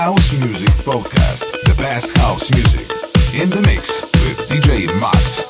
House Music Podcast. The best house music in the mix with DJ Maxx.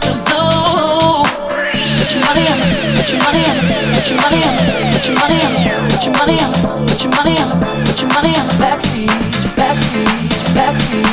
to. Put your money on it, put your money on it, put your money on it, put your money on it, put your money on it, put your money on it, put your money on the backseat, backseat, backseat.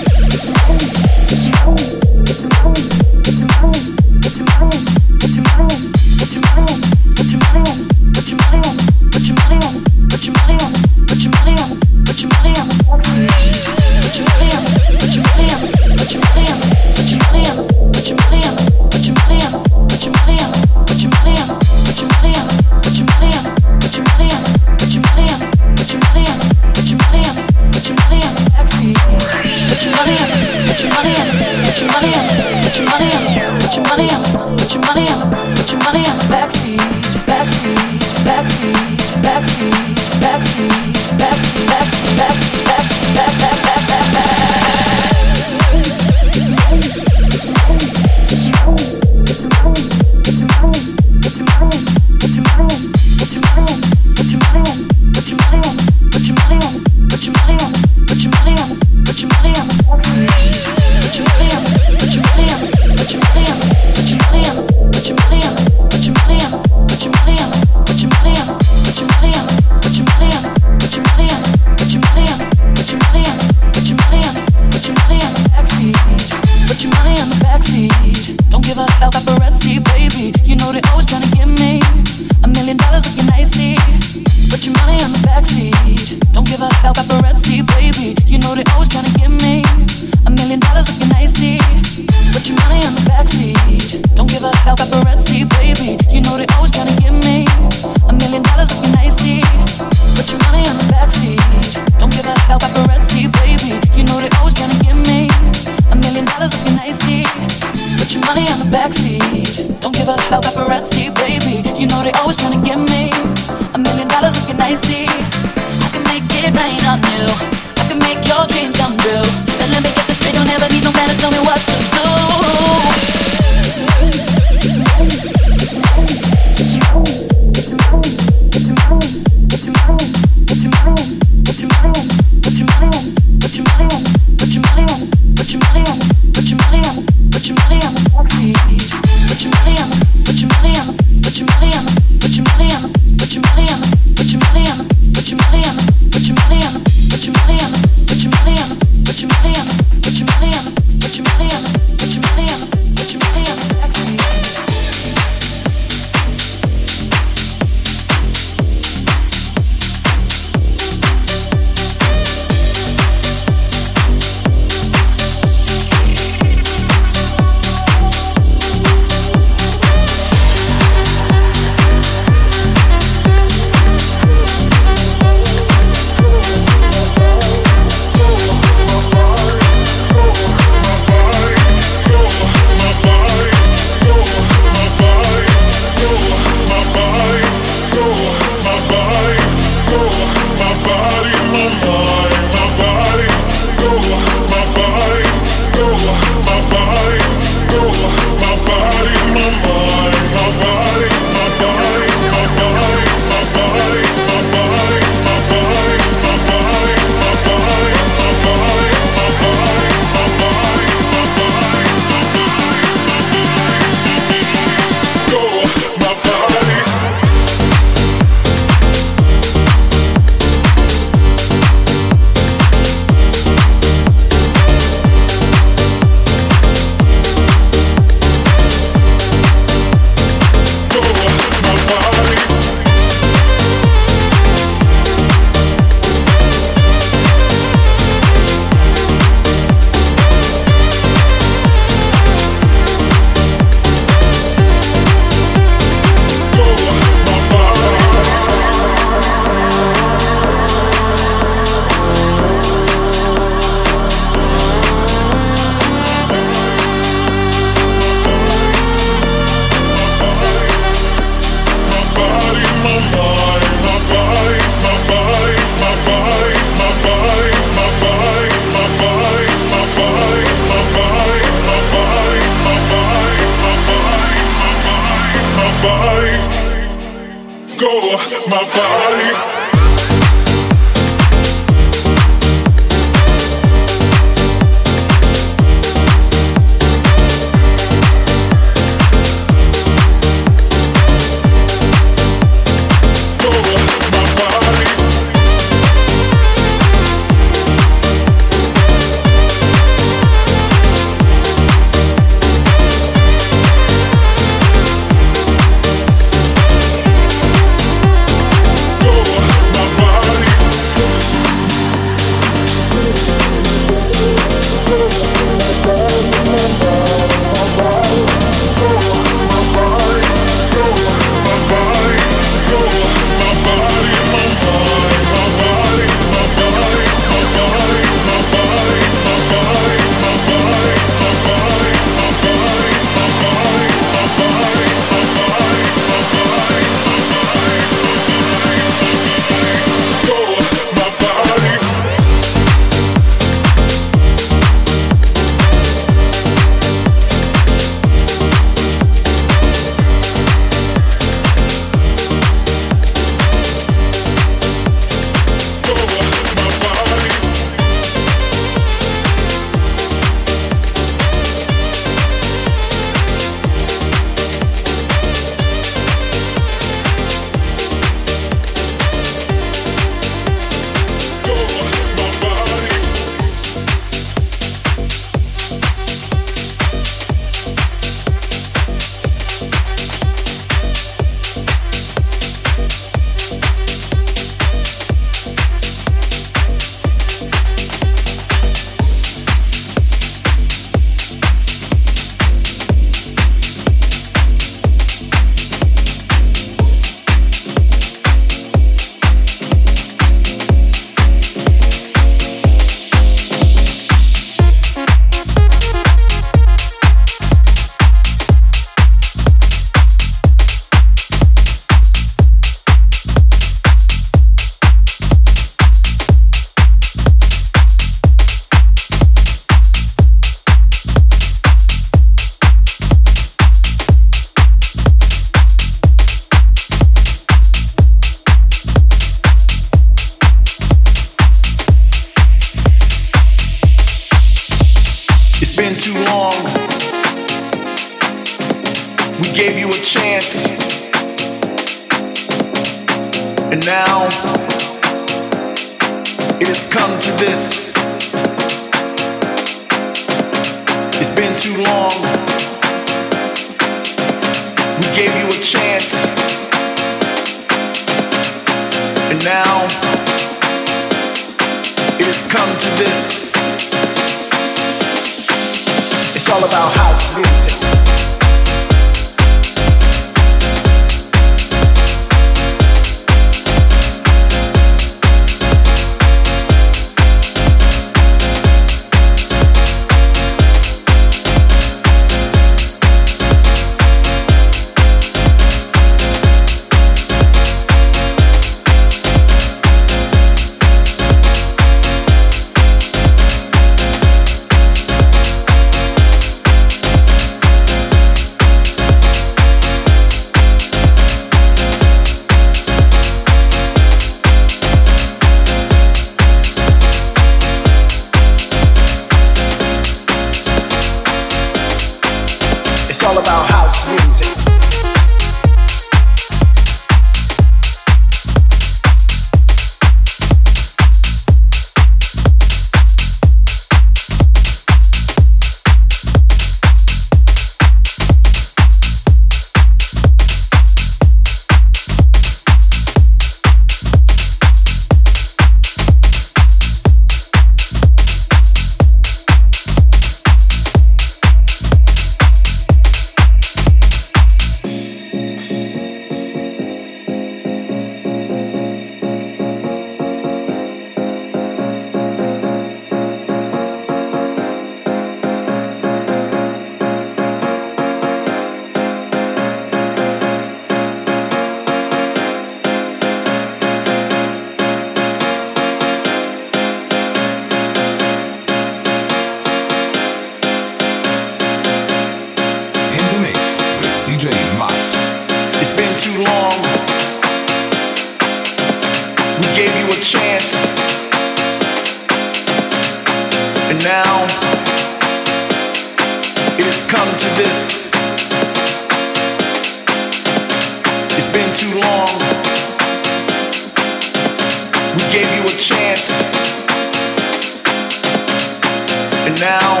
now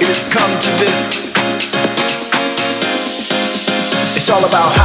it has come to this. It's all about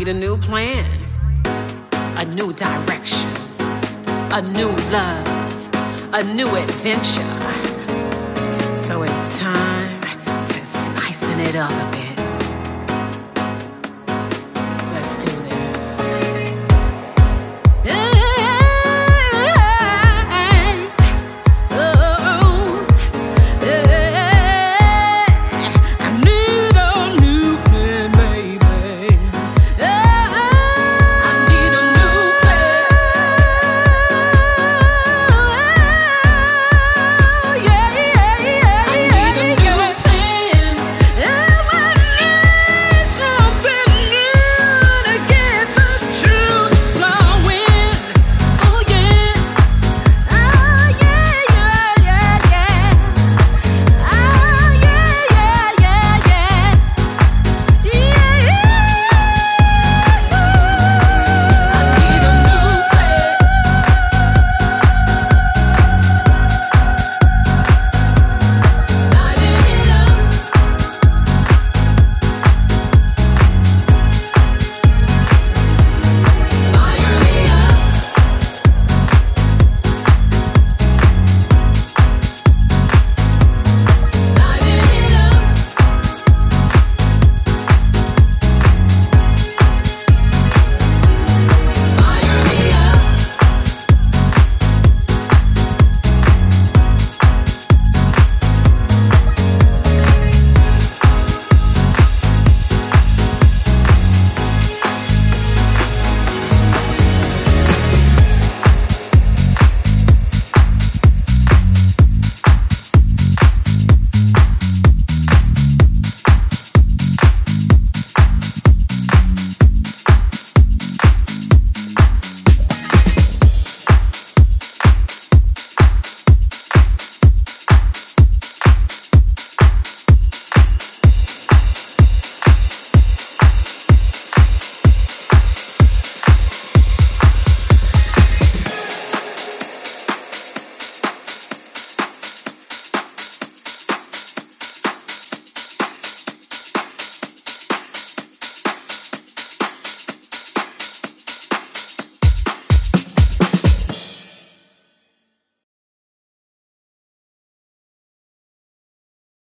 need a new plan, a new direction, a new love, a new adventure. So it's time to spicing it up a bit.